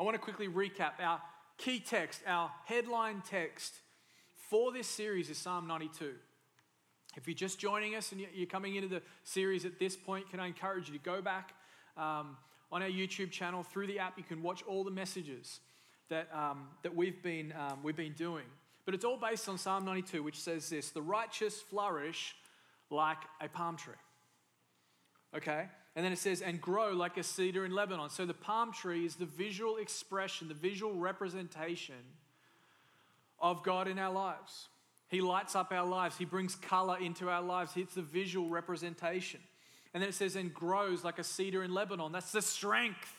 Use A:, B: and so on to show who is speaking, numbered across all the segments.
A: I want to quickly recap our key text, our headline text for this series is Psalm 92. If you're just joining us and you're coming into the series at this point, can I encourage you to go back um, on our YouTube channel through the app? You can watch all the messages that, um, that we've, been, um, we've been doing. But it's all based on Psalm 92, which says this The righteous flourish like a palm tree. Okay? And then it says, and grow like a cedar in Lebanon. So the palm tree is the visual expression, the visual representation of God in our lives. He lights up our lives. He brings color into our lives. It's the visual representation. And then it says, and grows like a cedar in Lebanon. That's the strength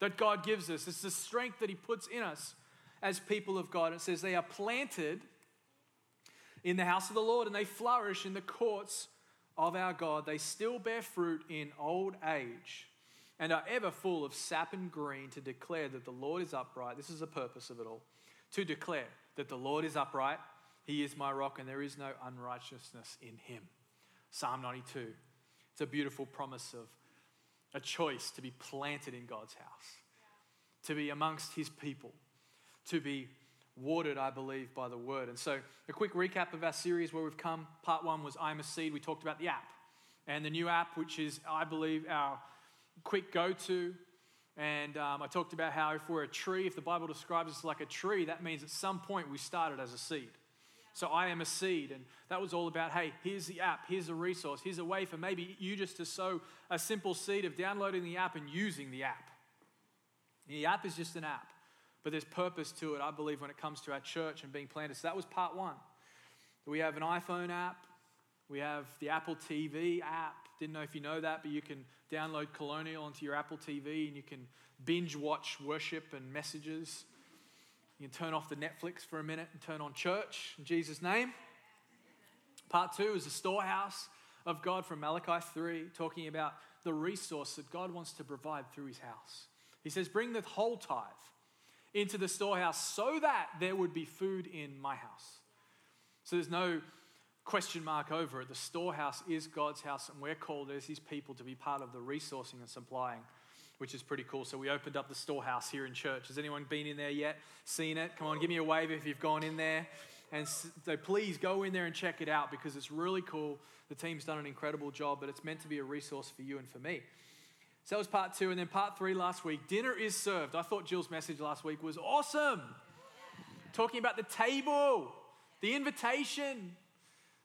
A: that God gives us. It's the strength that He puts in us as people of God. It says, they are planted in the house of the Lord and they flourish in the courts of our God. They still bear fruit in old age and are ever full of sap and green to declare that the Lord is upright. This is the purpose of it all to declare that the Lord is upright he is my rock, and there is no unrighteousness in him. Psalm 92. It's a beautiful promise of a choice to be planted in God's house, to be amongst his people, to be watered, I believe, by the word. And so, a quick recap of our series where we've come. Part one was I'm a seed. We talked about the app and the new app, which is, I believe, our quick go to. And um, I talked about how if we're a tree, if the Bible describes us like a tree, that means at some point we started as a seed. So I am a seed. And that was all about hey, here's the app, here's a resource, here's a way for maybe you just to sow a simple seed of downloading the app and using the app. The app is just an app, but there's purpose to it, I believe, when it comes to our church and being planted. So that was part one. We have an iPhone app, we have the Apple TV app. Didn't know if you know that, but you can download Colonial onto your Apple TV and you can binge watch worship and messages. You can turn off the Netflix for a minute and turn on church in Jesus' name. Part two is the storehouse of God from Malachi 3, talking about the resource that God wants to provide through his house. He says, Bring the whole tithe into the storehouse so that there would be food in my house. So there's no question mark over it. The storehouse is God's house, and we're called as his people to be part of the resourcing and supplying which is pretty cool. So we opened up the storehouse here in church. Has anyone been in there yet? Seen it? Come on, give me a wave if you've gone in there. And so please go in there and check it out because it's really cool. The team's done an incredible job, but it's meant to be a resource for you and for me. So that was part two. And then part three last week dinner is served. I thought Jill's message last week was awesome. Talking about the table, the invitation,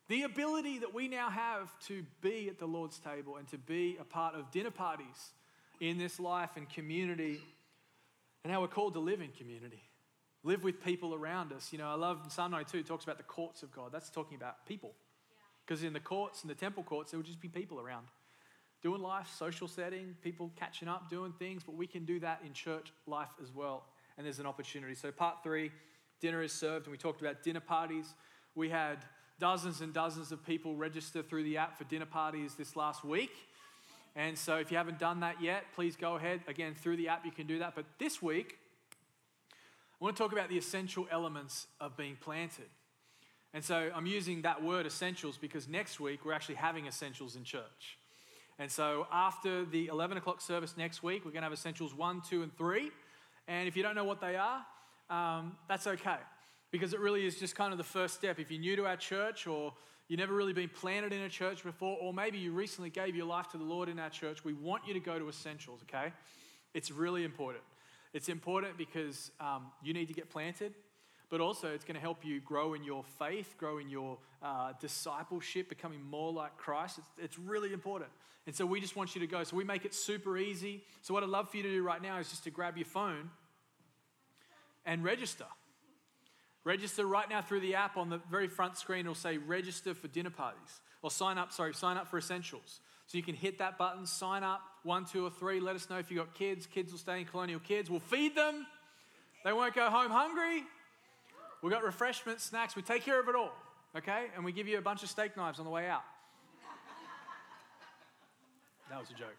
A: the ability that we now have to be at the Lord's table and to be a part of dinner parties in this life and community and how we're called to live in community. Live with people around us. You know, I love Psalm 92 talks about the courts of God. That's talking about people. Because in the courts, in the temple courts, there would just be people around. Doing life, social setting, people catching up, doing things, but we can do that in church life as well. And there's an opportunity. So, part three, dinner is served, and we talked about dinner parties. We had dozens and dozens of people register through the app for dinner parties this last week. And so if you haven't done that yet, please go ahead. Again, through the app, you can do that. But this week, I want to talk about the essential elements of being planted. And so I'm using that word essentials because next week we're actually having essentials in church. And so after the 11 o'clock service next week, we're going to have essentials one, two, and three. And if you don't know what they are, um, that's okay because it really is just kind of the first step. If you're new to our church or you've never really been planted in a church before, or maybe you recently gave your life to the Lord in our church, we want you to go to Essentials, okay? It's really important. It's important because um, you need to get planted, but also it's going to help you grow in your faith, grow in your uh, discipleship, becoming more like Christ. It's, it's really important. And so we just want you to go. So we make it super easy. So, what I'd love for you to do right now is just to grab your phone and register. Register right now through the app on the very front screen. It'll say register for dinner parties or sign up, sorry, sign up for essentials. So you can hit that button, sign up, one, two, or three. Let us know if you've got kids. Kids will stay in Colonial Kids. We'll feed them. They won't go home hungry. We got refreshments, snacks. We take care of it all, okay? And we give you a bunch of steak knives on the way out. That was a joke.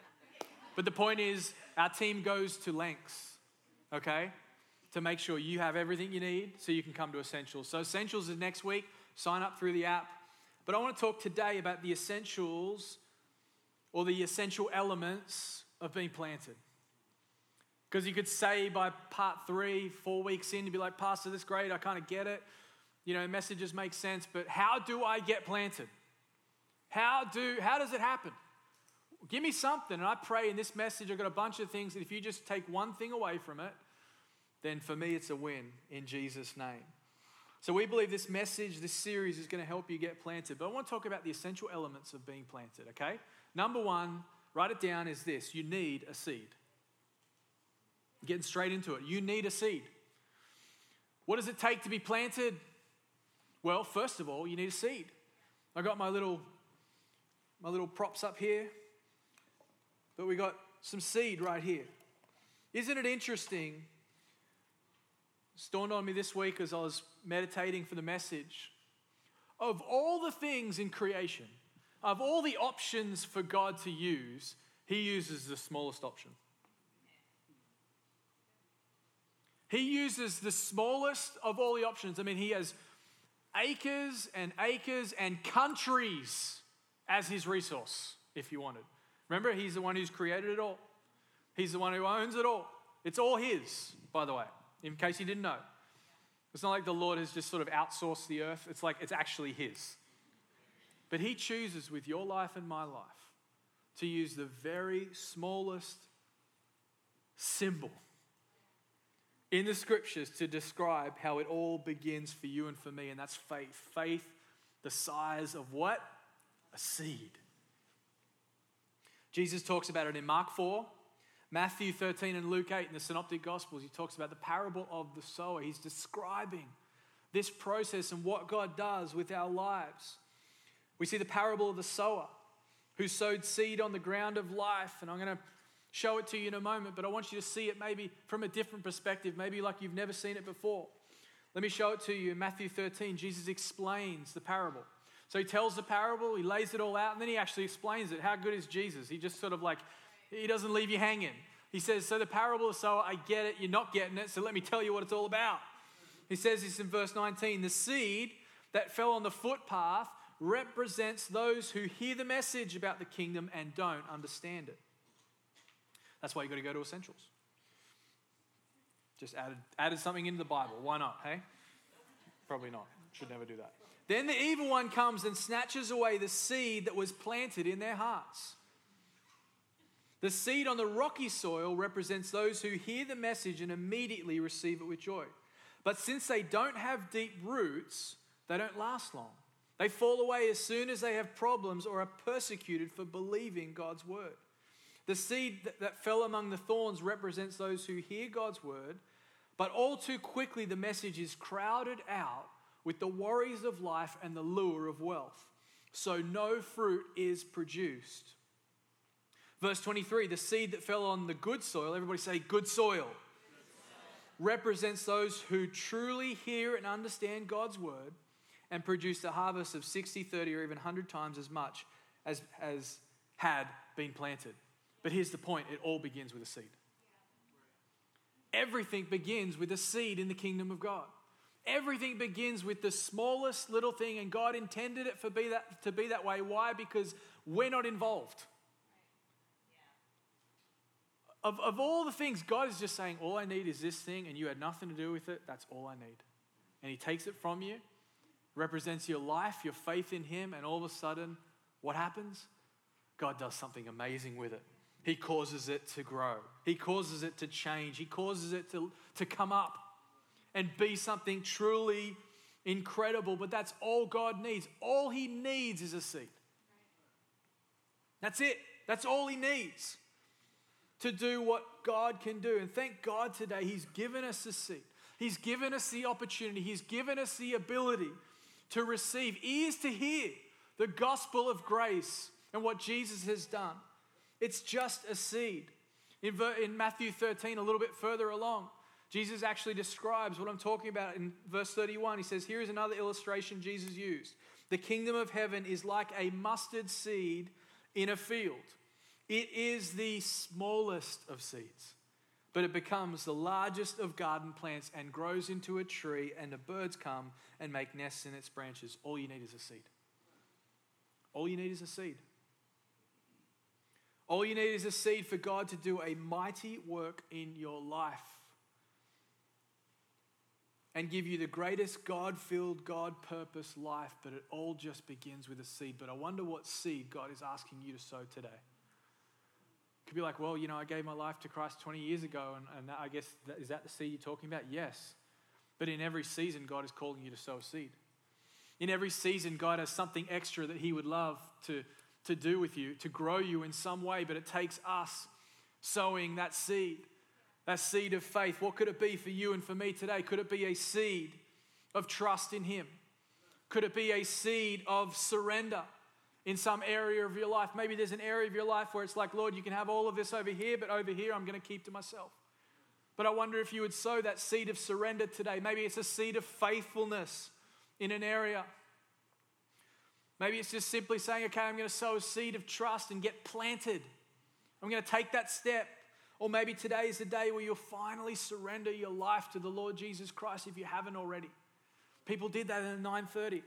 A: But the point is, our team goes to lengths, okay, to make sure you have everything you need so you can come to Essentials. So, Essentials is next week. Sign up through the app. But I want to talk today about the essentials or the essential elements of being planted. Because you could say by part three, four weeks in, you'd be like, Pastor, this is great, I kind of get it. You know, messages make sense, but how do I get planted? How do how does it happen? Give me something. And I pray in this message, I've got a bunch of things that if you just take one thing away from it, then for me it's a win in Jesus' name. So we believe this message, this series is going to help you get planted. But I want to talk about the essential elements of being planted, okay? Number one, write it down, is this you need a seed. Getting straight into it. You need a seed. What does it take to be planted? Well, first of all, you need a seed. I got my little my little props up here. But we got some seed right here. Isn't it interesting? It's dawned on me this week as I was meditating for the message. Of all the things in creation, of all the options for God to use, He uses the smallest option. He uses the smallest of all the options. I mean, He has acres and acres and countries as His resource, if you wanted. Remember, He's the one who's created it all, He's the one who owns it all. It's all His, by the way, in case you didn't know. It's not like the Lord has just sort of outsourced the earth, it's like it's actually His. But He chooses with your life and my life to use the very smallest symbol in the scriptures to describe how it all begins for you and for me, and that's faith. Faith, the size of what? A seed. Jesus talks about it in Mark 4, Matthew 13, and Luke 8 in the Synoptic Gospels. He talks about the parable of the sower. He's describing this process and what God does with our lives. We see the parable of the sower who sowed seed on the ground of life. And I'm going to show it to you in a moment, but I want you to see it maybe from a different perspective, maybe like you've never seen it before. Let me show it to you in Matthew 13. Jesus explains the parable. So he tells the parable, he lays it all out, and then he actually explains it. How good is Jesus? He just sort of like, he doesn't leave you hanging. He says, So the parable of sower, I get it, you're not getting it, so let me tell you what it's all about. He says this in verse 19 The seed that fell on the footpath represents those who hear the message about the kingdom and don't understand it. That's why you've got to go to essentials. Just added, added something into the Bible. Why not, hey? Probably not. Should never do that. Then the evil one comes and snatches away the seed that was planted in their hearts. The seed on the rocky soil represents those who hear the message and immediately receive it with joy. But since they don't have deep roots, they don't last long. They fall away as soon as they have problems or are persecuted for believing God's word. The seed that fell among the thorns represents those who hear God's word, but all too quickly the message is crowded out with the worries of life and the lure of wealth. So no fruit is produced. Verse 23 the seed that fell on the good soil, everybody say good soil, represents those who truly hear and understand God's word and produce a harvest of 60, 30, or even 100 times as much as, as had been planted. But here's the point it all begins with a seed. Everything begins with a seed in the kingdom of God. Everything begins with the smallest little thing, and God intended it for be that, to be that way. Why? Because we're not involved. Of, of all the things, God is just saying, All I need is this thing, and you had nothing to do with it. That's all I need. And He takes it from you, represents your life, your faith in Him, and all of a sudden, what happens? God does something amazing with it. He causes it to grow, He causes it to change, He causes it to, to come up and be something truly incredible. But that's all God needs. All He needs is a seed. That's it. That's all He needs to do what God can do. And thank God today, He's given us a seed. He's given us the opportunity, He's given us the ability to receive, ears to hear the gospel of grace and what Jesus has done. It's just a seed. In, Matthew 13, a little bit further along, Jesus actually describes what I'm talking about in verse 31. He says, Here is another illustration Jesus used. The kingdom of heaven is like a mustard seed in a field. It is the smallest of seeds, but it becomes the largest of garden plants and grows into a tree, and the birds come and make nests in its branches. All you need is a seed. All you need is a seed. All you need is a seed for God to do a mighty work in your life and give you the greatest God filled, God purpose life, but it all just begins with a seed. But I wonder what seed God is asking you to sow today. Could be like, well, you know, I gave my life to Christ 20 years ago, and, and I guess, that, is that the seed you're talking about? Yes. But in every season, God is calling you to sow seed. In every season, God has something extra that He would love to, to do with you, to grow you in some way, but it takes us sowing that seed. That seed of faith, what could it be for you and for me today? Could it be a seed of trust in Him? Could it be a seed of surrender in some area of your life? Maybe there's an area of your life where it's like, Lord, you can have all of this over here, but over here I'm going to keep to myself. But I wonder if you would sow that seed of surrender today. Maybe it's a seed of faithfulness in an area. Maybe it's just simply saying, okay, I'm going to sow a seed of trust and get planted. I'm going to take that step. Or maybe today is the day where you'll finally surrender your life to the Lord Jesus Christ if you haven't already. People did that in the 9:30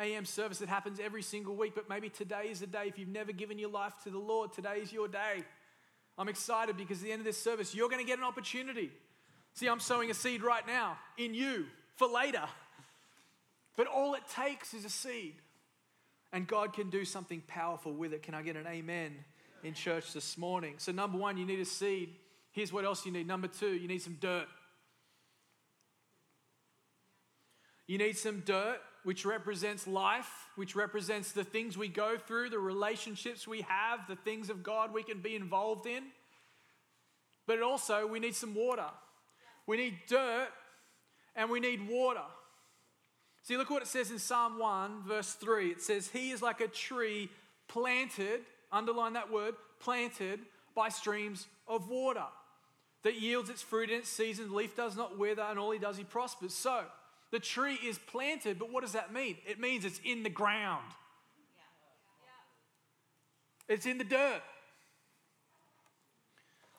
A: a.m. service that happens every single week, but maybe today is the day. If you've never given your life to the Lord, today is your day. I'm excited because at the end of this service, you're going to get an opportunity. See, I'm sowing a seed right now in you for later. But all it takes is a seed, and God can do something powerful with it. Can I get an amen? in church this morning. So, number one, you need a seed. Here's what else you need. Number two, you need some dirt. You need some dirt, which represents life, which represents the things we go through, the relationships we have, the things of God we can be involved in. But also, we need some water. We need dirt and we need water. See, look what it says in Psalm 1, verse 3. It says, He is like a tree planted underline that word, planted by streams of water that yields its fruit in its season. Leaf does not wither, and all he does, he prospers. So the tree is planted, but what does that mean? It means it's in the ground, it's in the dirt.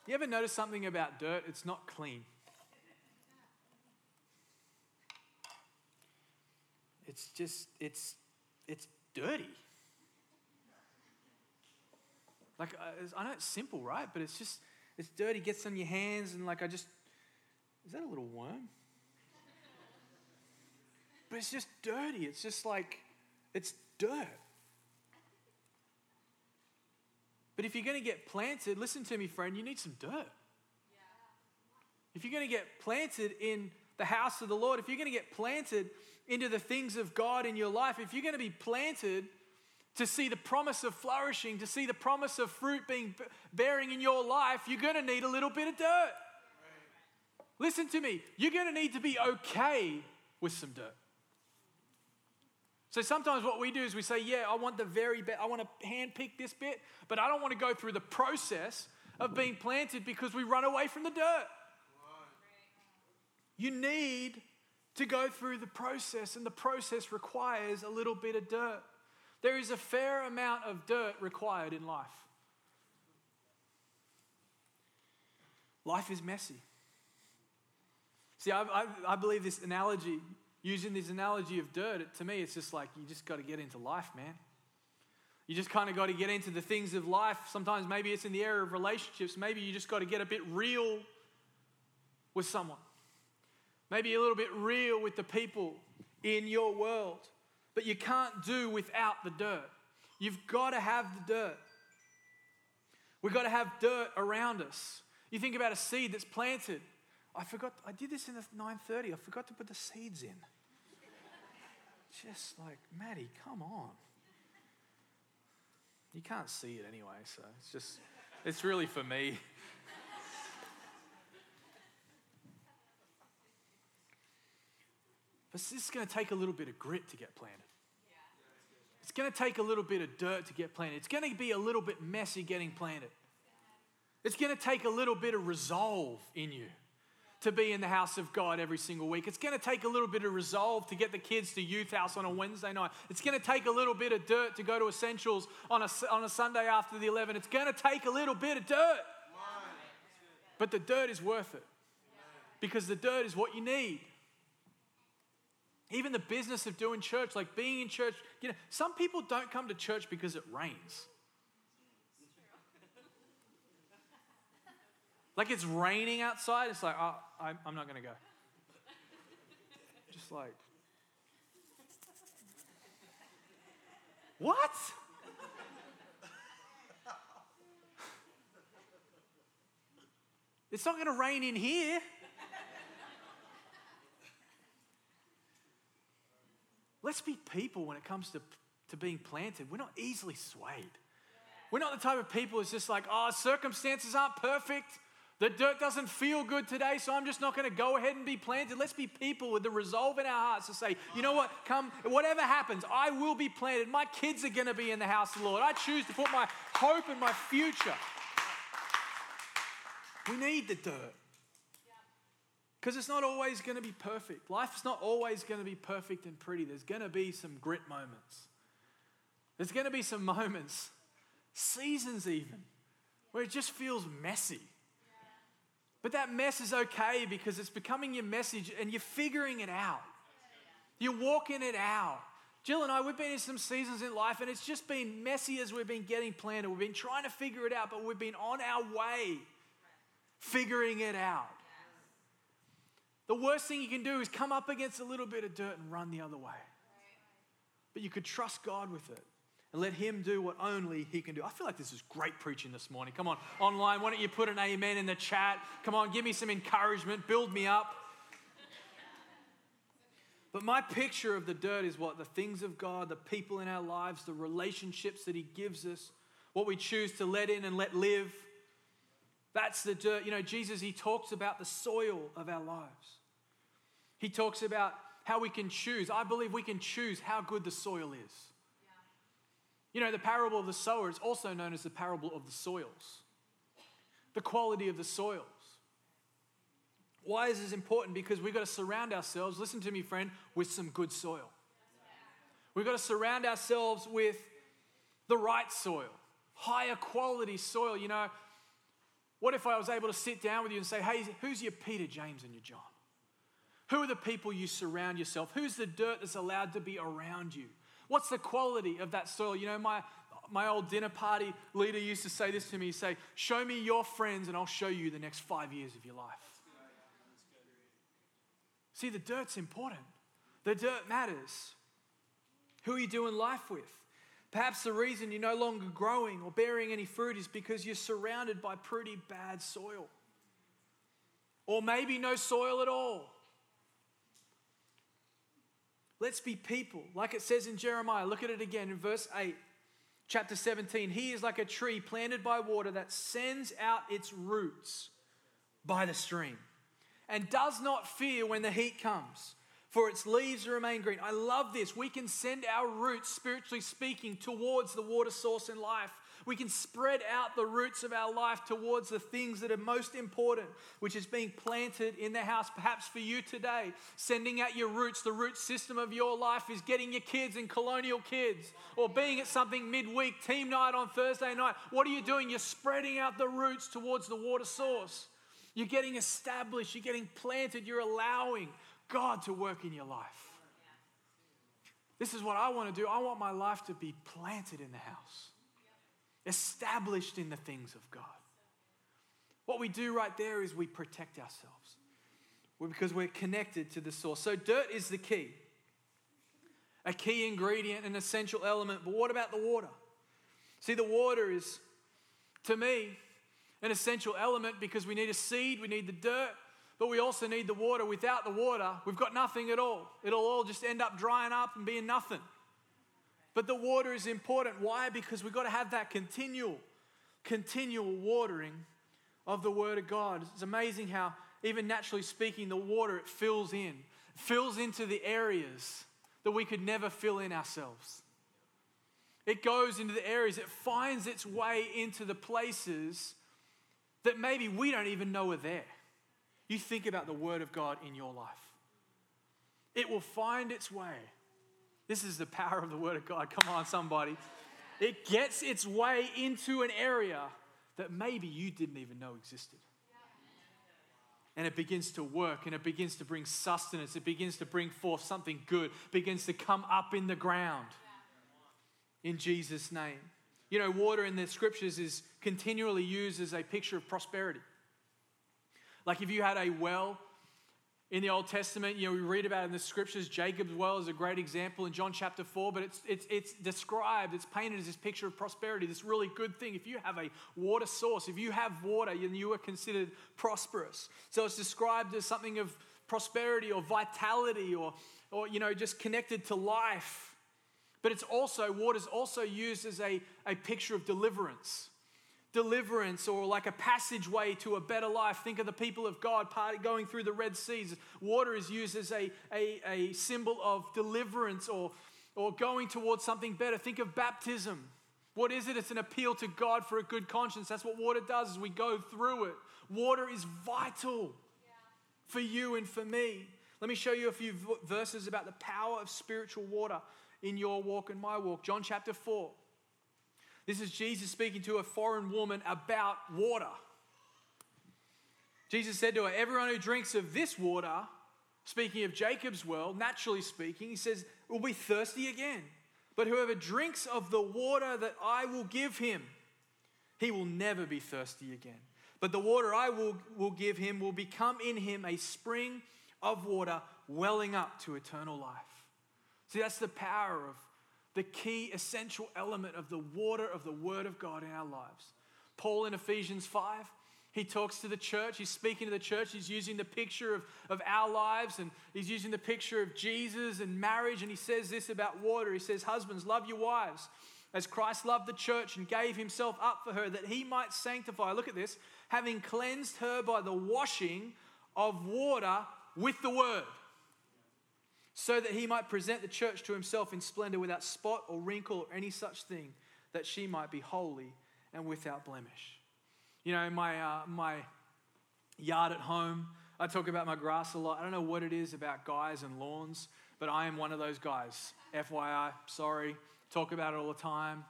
A: You ever notice something about dirt? It's not clean. It's just, it's, it's dirty. Like, uh, I know it's simple, right? But it's just, it's dirty, gets on your hands, and like, I just, is that a little worm? but it's just dirty. It's just like, it's dirt. But if you're going to get planted, listen to me, friend, you need some dirt. If you're going to get planted in the house of the Lord, if you're going to get planted into the things of God in your life, if you're going to be planted to see the promise of flourishing, to see the promise of fruit being bearing in your life, you're going to need a little bit of dirt. Listen to me, you're going to need to be okay with some dirt. So sometimes what we do is we say, Yeah, I want the very best, I want to handpick this bit, but I don't want to go through the process of being planted because we run away from the dirt. You need to go through the process, and the process requires a little bit of dirt. There is a fair amount of dirt required in life. Life is messy. See, I, I, I believe this analogy, using this analogy of dirt, to me, it's just like you just got to get into life, man. You just kind of got to get into the things of life. Sometimes maybe it's in the area of relationships. Maybe you just got to get a bit real with someone. Maybe a little bit real with the people in your world but you can't do without the dirt. You've got to have the dirt. We've got to have dirt around us. You think about a seed that's planted. I forgot, I did this in the 930. I forgot to put the seeds in. Just like, Maddie, come on. You can't see it anyway, so it's just, it's really for me. But this is going to take a little bit of grit to get planted. It's going to take a little bit of dirt to get planted. It's going to be a little bit messy getting planted. It's going to take a little bit of resolve in you. to be in the house of God every single week. It's going to take a little bit of resolve to get the kids to youth house on a Wednesday night. It's going to take a little bit of dirt to go to essentials on a, on a Sunday after the 11. It's going to take a little bit of dirt. But the dirt is worth it because the dirt is what you need. Even the business of doing church, like being in church, you know, some people don't come to church because it rains. Like it's raining outside, it's like, oh, I'm, I'm not going to go. Just like, what? It's not going to rain in here. Let's be people when it comes to, to being planted. We're not easily swayed. We're not the type of people who's just like, oh, circumstances aren't perfect. The dirt doesn't feel good today, so I'm just not going to go ahead and be planted. Let's be people with the resolve in our hearts to say, you know what, come, whatever happens, I will be planted. My kids are going to be in the house of the Lord. I choose to put my hope in my future. We need the dirt. Because it's not always going to be perfect. Life's not always going to be perfect and pretty. There's going to be some grit moments. There's going to be some moments, seasons even, where it just feels messy. But that mess is okay because it's becoming your message and you're figuring it out. You're walking it out. Jill and I, we've been in some seasons in life and it's just been messy as we've been getting planted. We've been trying to figure it out, but we've been on our way figuring it out. The worst thing you can do is come up against a little bit of dirt and run the other way. But you could trust God with it and let Him do what only He can do. I feel like this is great preaching this morning. Come on, online, why don't you put an amen in the chat? Come on, give me some encouragement, build me up. But my picture of the dirt is what? The things of God, the people in our lives, the relationships that He gives us, what we choose to let in and let live. That's the dirt. You know, Jesus, He talks about the soil of our lives. He talks about how we can choose. I believe we can choose how good the soil is. You know, the parable of the sower is also known as the parable of the soils, the quality of the soils. Why is this important? Because we've got to surround ourselves, listen to me, friend, with some good soil. We've got to surround ourselves with the right soil, higher quality soil. You know, what if I was able to sit down with you and say, hey, who's your Peter, James, and your John? Who are the people you surround yourself? Who's the dirt that's allowed to be around you? What's the quality of that soil? You know, my, my old dinner party leader used to say this to me. He'd say, Show me your friends and I'll show you the next five years of your life. See, the dirt's important. The dirt matters. Who are you doing life with? Perhaps the reason you're no longer growing or bearing any fruit is because you're surrounded by pretty bad soil. Or maybe no soil at all. Let's be people. Like it says in Jeremiah, look at it again in verse 8, chapter 17. He is like a tree planted by water that sends out its roots by the stream and does not fear when the heat comes, for its leaves remain green. I love this. We can send our roots, spiritually speaking, towards the water source in life. We can spread out the roots of our life towards the things that are most important, which is being planted in the house. Perhaps for you today, sending out your roots, the root system of your life is getting your kids in colonial kids or being at something midweek, team night on Thursday night. What are you doing? You're spreading out the roots towards the water source. You're getting established, you're getting planted, you're allowing God to work in your life. This is what I want to do. I want my life to be planted in the house established in the things of God. What we do right there is we protect ourselves because we're connected to the source. So, dirt is the key, a key ingredient, an essential element. But what about the water? See, the water is, to me, an essential element because we need a seed, we need the dirt, but we also need the water. Without the water, we've got nothing at all. It'll all just end up drying up and being nothing. But the water is important. Why? Because we've got to have that continual, continual watering of the Word of God. It's amazing how, even naturally speaking, the water it fills in, fills into the areas that we could never fill in ourselves. It goes into the areas, it finds its way into the places that maybe we don't even know are there. You think about the Word of God in your life. It will find its way. This is the power of the Word of God. Come on, somebody. It gets its way into an area that maybe you didn't even know existed. And it begins to work and it begins to bring sustenance. It begins to bring forth something good, it begins to come up in the ground in Jesus' name. You know, water in the scriptures is continually used as a picture of prosperity. Like if you had a well in the Old Testament, you know, we read about in the scriptures. Jacob's well is a great example in John chapter 4, but it's, it's, it's described, it's painted as this picture of prosperity, this really good thing. If you have a water source, if you have water, then you are considered prosperous. So it's described as something of prosperity or vitality or, or you know, just connected to life. But it's also, water is also used as a, a picture of deliverance deliverance or like a passageway to a better life. Think of the people of God going through the Red Seas. Water is used as a, a, a symbol of deliverance or, or going towards something better. Think of baptism. What is it? It's an appeal to God for a good conscience. That's what water does as we go through it. Water is vital for you and for me. Let me show you a few verses about the power of spiritual water in your walk and my walk. John chapter 4. This is Jesus speaking to a foreign woman about water. Jesus said to her, Everyone who drinks of this water, speaking of Jacob's well, naturally speaking, he says, will be thirsty again. But whoever drinks of the water that I will give him, he will never be thirsty again. But the water I will, will give him will become in him a spring of water welling up to eternal life. See, that's the power of the key essential element of the water of the Word of God in our lives. Paul in Ephesians 5, he talks to the church. He's speaking to the church. He's using the picture of, of our lives and he's using the picture of Jesus and marriage. And he says this about water. He says, Husbands, love your wives as Christ loved the church and gave himself up for her that he might sanctify. Look at this, having cleansed her by the washing of water with the word so that he might present the church to himself in splendor without spot or wrinkle or any such thing, that she might be holy and without blemish. You know, my, uh, my yard at home, I talk about my grass a lot. I don't know what it is about guys and lawns, but I am one of those guys. FYI, sorry, talk about it all the time.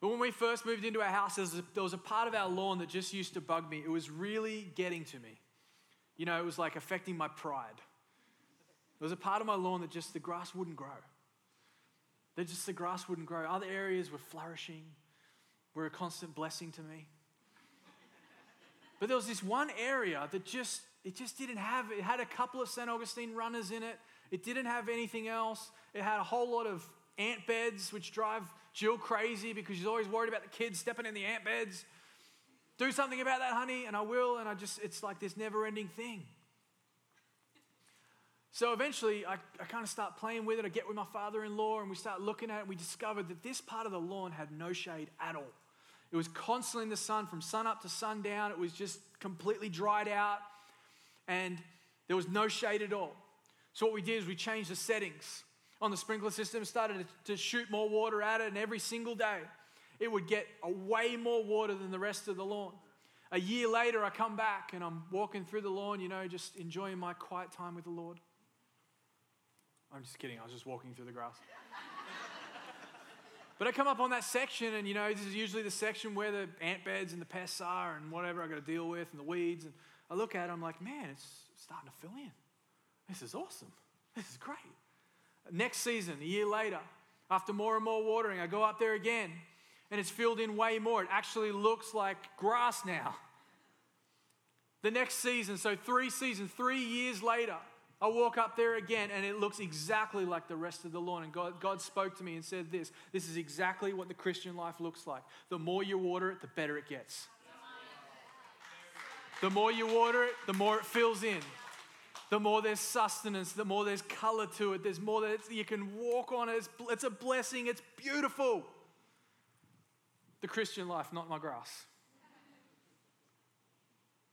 A: But when we first moved into our house, there was, a, there was a part of our lawn that just used to bug me. It was really getting to me. You know, it was like affecting my pride. There was a part of my lawn that just the grass wouldn't grow. That just the grass wouldn't grow. Other areas were flourishing, were a constant blessing to me. But there was this one area that just it just didn't have it had a couple of St. Augustine runners in it. It didn't have anything else. It had a whole lot of ant beds, which drive Jill crazy because she's always worried about the kids stepping in the ant beds. Do something about that, honey, and I will. And I just, it's like this never ending thing. So eventually, I, I kind of start playing with it. I get with my father in law and we start looking at it. We discovered that this part of the lawn had no shade at all. It was constantly in the sun from sun up to sundown. It was just completely dried out and there was no shade at all. So, what we did is we changed the settings on the sprinkler system, started to, shoot more water at it, and every single day it would get a way more water than the rest of the lawn. A year later, I come back and I'm walking through the lawn, you know, just enjoying my quiet time with the Lord. I'm just kidding. I was just walking through the grass. but I come up on that section, and you know, this is usually the section where the ant beds and the pests are and whatever I got to deal with and the weeds. And I look at it, I'm like, man, it's starting to fill in. This is awesome. This is great. Next season, a year later, after more and more watering, I go up there again, and it's filled in way more. It actually looks like grass now. The next season, so three seasons, three years later, I walk up there again and it looks exactly like the rest of the lawn. And God, God spoke to me and said this this is exactly what the Christian life looks like. The more you water it, the better it gets. The more you water it, the more it fills in. The more there's sustenance, the more there's color to it, there's more that you can walk on it. It's, it's a blessing, it's beautiful. The Christian life, not my grass.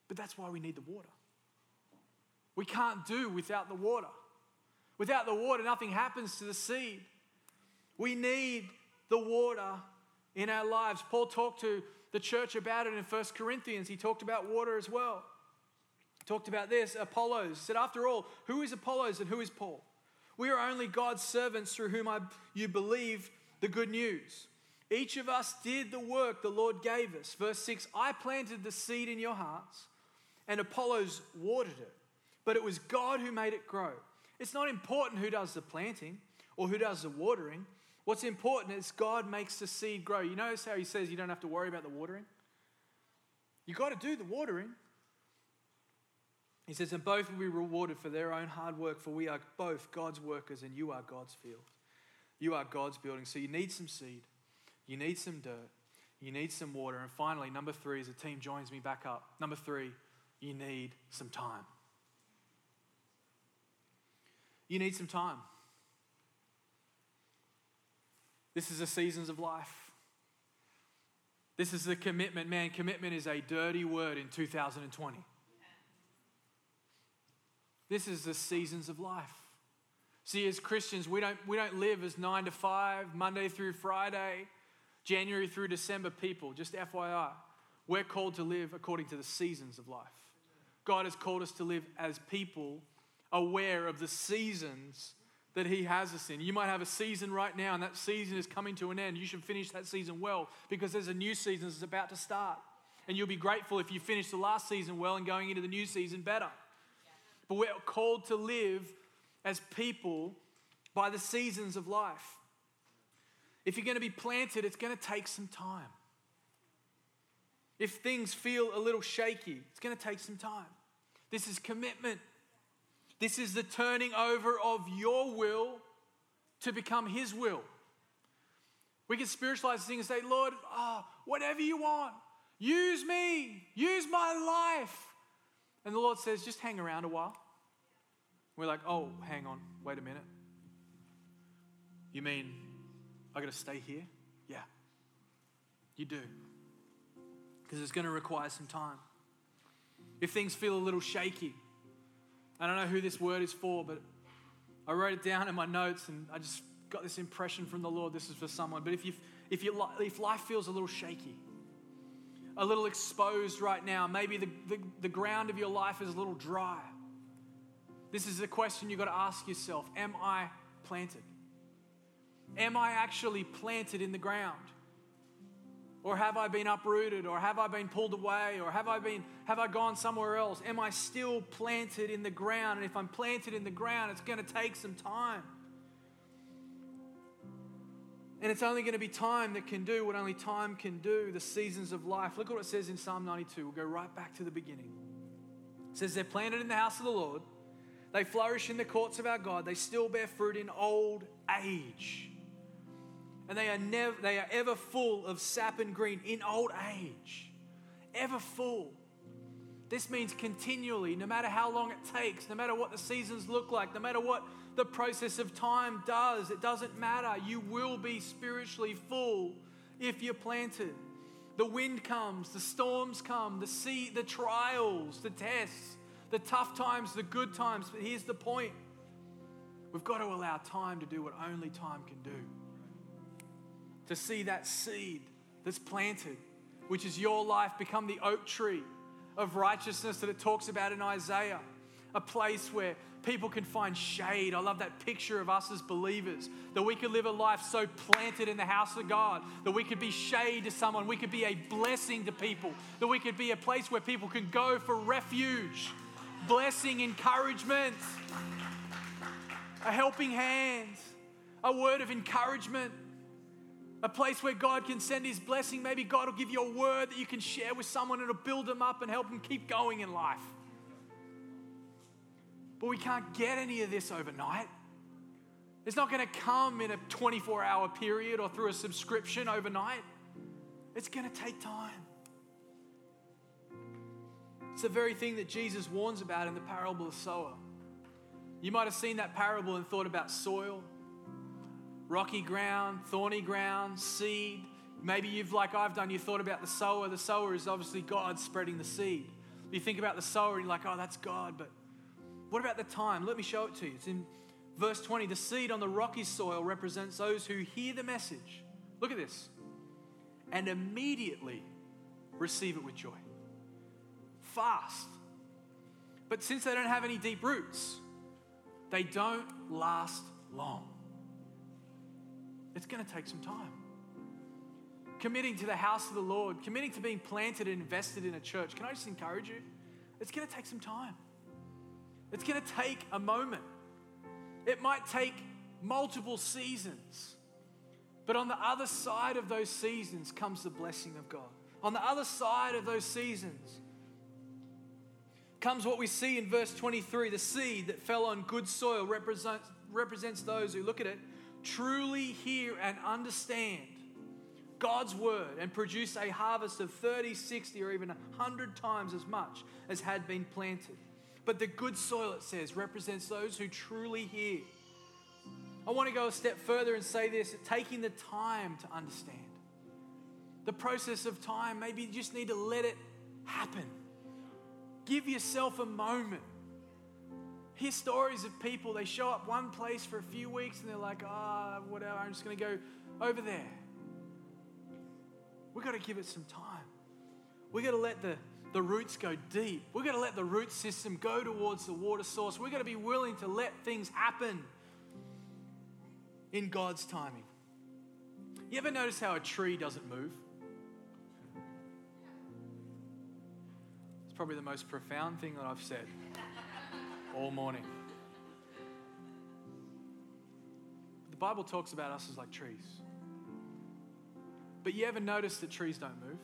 A: But that's why we need the water. We can't do without the water. Without the water, nothing happens to the seed. We need the water in our lives. Paul talked to the church about it in 1 Corinthians. He talked about water as well. talked about this. Apollos said, After all, who is Apollos and who is Paul? We are only God's servants through whom I, you believe the good news. Each of us did the work the Lord gave us. Verse 6 I planted the seed in your hearts, and Apollos watered it, but it was God who made it grow. It's not important who does the planting or who does the watering. What's important is God makes the seed grow. You notice how he says you don't have to worry about the watering? You got to do the watering. He says, and both will be rewarded for their own hard work, for we are both God's workers and you are God's field. You are God's building. So you need some seed, you need some dirt, you need some water. And finally, number three, as the team joins me back up, number three, you need some time. You need some time. This is the seasons of life. This is the commitment. Man, commitment is a dirty word in 2020. This is the seasons of life. See, as Christians, we don't, we don't live as nine to five, Monday through Friday, January through December people. Just FYI, we're called to live according to the seasons of life. God has called us to live as people aware of the seasons that He has us in. You might have a season right now, and that season is coming to an end. You should finish that season well because there's a new season that's about to start. And you'll be grateful if you finish the last season well and going into the new season better. But we're called to live as people by the seasons of life. If you're going to be planted, it's going to take some time. If things feel a little shaky, it's going to take some time. This is commitment. This is the turning over of your will to become His will. We can spiritualize things and say, Lord, oh, whatever you want, use me, use my life. And the Lord says, just hang around a while. We're like, oh, hang on, wait a minute. You mean I got to stay here? Yeah, you do. Because it's going to require some time. If things feel a little shaky, I don't know who this word is for, but I wrote it down in my notes and I just got this impression from the Lord this is for someone. But if, you if, you if life feels a little shaky, a little exposed right now, maybe the, the, the ground of your life is a little dry, this is the question you've got to ask yourself Am I planted? Am I actually planted in the ground? Or have I been uprooted? Or have I been pulled away? Or have I been have I gone somewhere else? Am I still planted in the ground? And if I'm planted in the ground, it's going to take some time. And it's only going to be time that can do what only time can do, the seasons of life. Look what it says in Psalm 92. We'll go right back to the beginning. It says, They're planted in the house of the Lord, they flourish in the courts of our God, they still bear fruit in old age and they are never they are ever full of sap and green in old age. Ever full. This means continually no matter how long it takes no matter what the seasons look like no matter what the process of time does it doesn't matter. You will be spiritually full if you're planted. The wind comes the storms come the sea the trials the tests the tough times the good times. But here's the point. We've got to allow time to do what only time can do to see that seed that's planted, which is your life, become the oak tree of righteousness that it talks about in Isaiah. A place where people can find shade. I love that picture of us as believers, that we could live a life so planted in the house of God, that we could be shade to someone, we could be a blessing to people, that we could be a place where people can go for refuge, blessing, encouragement, a helping hand, a word of encouragement a place where God can send His blessing. Maybe God will give you a word that you can share with someone it'll build them up and help them keep going in life. But we can't get any of this overnight. It's not going to come in a 24 hour period or through a subscription overnight. It's going to take time. It's the very thing that Jesus warns about in the parable of the sower. You might have seen that parable and thought about soil rocky ground, thorny ground, seed. Maybe you've, like I've done, you thought about the sower. The sower is obviously God spreading the seed. You think about the sower and you're like, oh, that's God. But what about the time? Let me show it to you. It's in verse 20. The seed on the rocky soil represents those who hear the message. Look at this. And immediately receive it with joy. Fast. But since they don't have any deep roots, they don't last long. It's going to take some time. Committing to the house of the Lord, committing to being planted and invested in a church, can I just encourage you? It's going to take some time. It's going to take a moment. It might take multiple seasons. But on the other side of those seasons comes the blessing of God. On the other side of those seasons comes what we see in verse 23 the seed that fell on good soil represents, represents those who look at it, truly hear and understand God's word and produce a harvest of 30, 60, or even 100 times as much as had been planted. But the good soil, it says, represents those who truly hear. I want to go a step further and say this taking the time to understand. The process of time, maybe you just need to let it happen. Give yourself a moment. Hear stories of people, they show up one place for a few weeks and they're like, ah, oh, whatever, I'm just going to go over there. We've got to give it some time. We've got to let the, the roots go deep. We've got to let the root system go towards the water source. We've got to be willing to let things happen in God's timing. You ever notice how a tree doesn't move? It's probably the most profound thing that I've said all morning. The Bible talks about us as like trees. But you ever notice that trees don't move?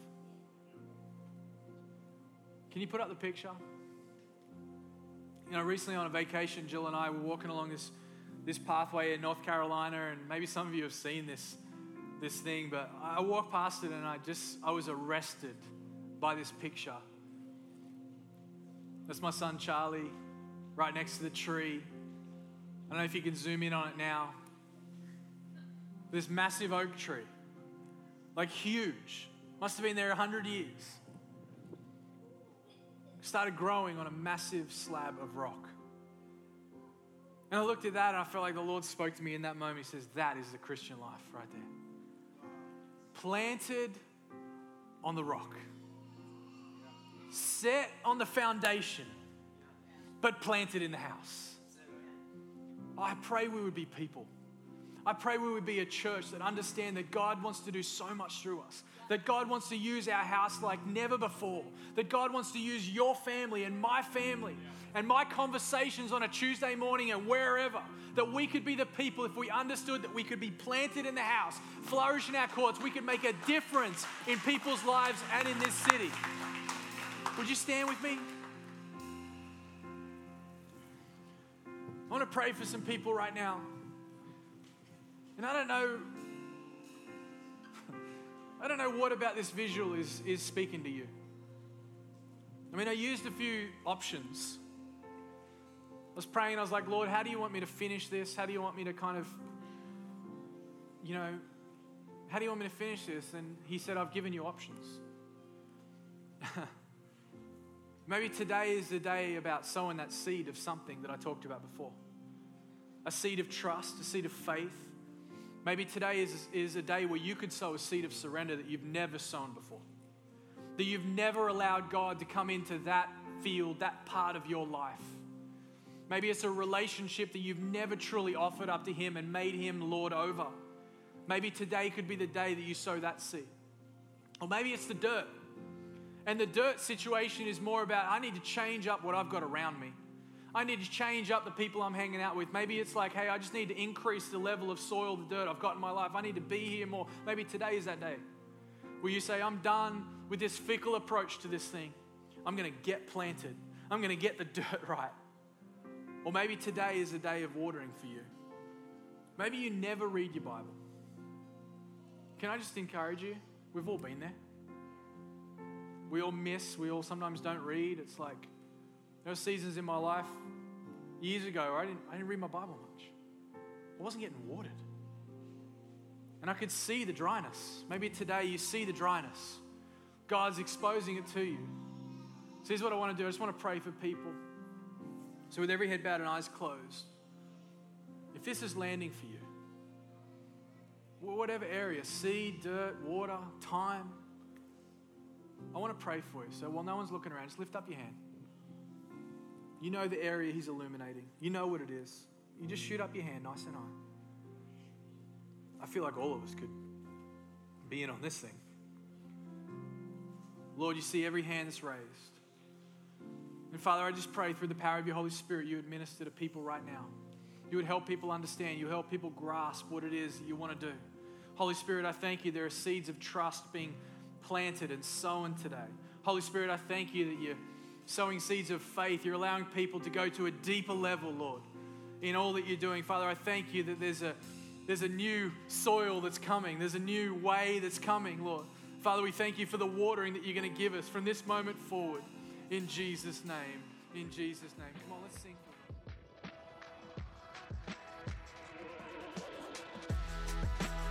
A: Can you put up the picture? You know, recently on a vacation, Jill and I were walking along this, this pathway in North Carolina, and maybe some of you have seen this, this thing, but I walked past it and I just, I was arrested by this picture that's my son Charlie, right next to the tree. I don't know if you can zoom in on it now. This massive oak tree, like huge, must have been there 100 years. Started growing on a massive slab of rock. And I looked at that and I felt like the Lord spoke to me in that moment. He says, That is the Christian life right there. Planted on the rock set on the foundation, but planted in the house. I pray we would be people. I pray we would be a church that understand that God wants to do so much through us. That God wants to use our house like never before. That God wants to use your family and my family and my conversations on a Tuesday morning and wherever. That we could be the people if we understood that we could be planted in the house, flourish in our courts. We could make a difference in people's lives and in this city. Would you stand with me? Want to pray for some people right now. And I don't know, I don't know what about this visual is, is speaking to you. I mean, I used a few options. I was praying, I was like, Lord, how do you want me to finish this? How do you want me to kind of, you know, how do you want me to finish this? And he said, I've given you options. Maybe today is the day about sowing that seed of something that I talked about before a seed of trust, a seed of faith. Maybe today is, is a day where you could sow a seed of surrender that you've never sown before. That you've never allowed God to come into that field, that part of your life. Maybe it's a relationship that you've never truly offered up to Him and made Him Lord over. Maybe today could be the day that you sow that seed. Or maybe it's the dirt. And the dirt situation is more about I need to change up what I've got around me. I need to change up the people I'm hanging out with. Maybe it's like, hey, I just need to increase the level of soil, the dirt I've got in my life. I need to be here more. Maybe today is that day where you say, I'm done with this fickle approach to this thing. I'm going to get planted, I'm going to get the dirt right. Or maybe today is a day of watering for you. Maybe you never read your Bible. Can I just encourage you? We've all been there we all miss, we all sometimes don't read. It's like there are seasons in my life years ago I didn't, I didn't read my Bible much. I wasn't getting watered. And I could see the dryness. Maybe today you see the dryness. God's exposing it to you. So here's what I want to do I just want to pray for people. So, with every head bowed and eyes closed, if this is landing for you, whatever area seed, dirt, water, time I want to pray for you. So while no one's looking around, just lift up your hand. You know the area He's illuminating. You know what it is. You just shoot up your hand nice and high. I feel like all of us could be in on this thing. Lord, you see every hand that's raised. And Father, I just pray through the power of your Holy Spirit, you would minister to people right now. You would help people understand. You help people grasp what it is that you want to do. Holy Spirit, I thank you. There are seeds of trust being planted and sown today. Holy Spirit, I thank you that you're sowing seeds of faith. You're allowing people to go to a deeper level, Lord, in all that you're doing. Father, I thank you that there's a there's a new soil that's coming. There's a new way that's coming, Lord. Father, we thank you for the watering that you're going to give us from this moment forward. In Jesus' name. In Jesus' name. Come on, let's sing.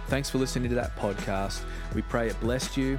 B: Thanks for listening to that podcast. We pray it blessed you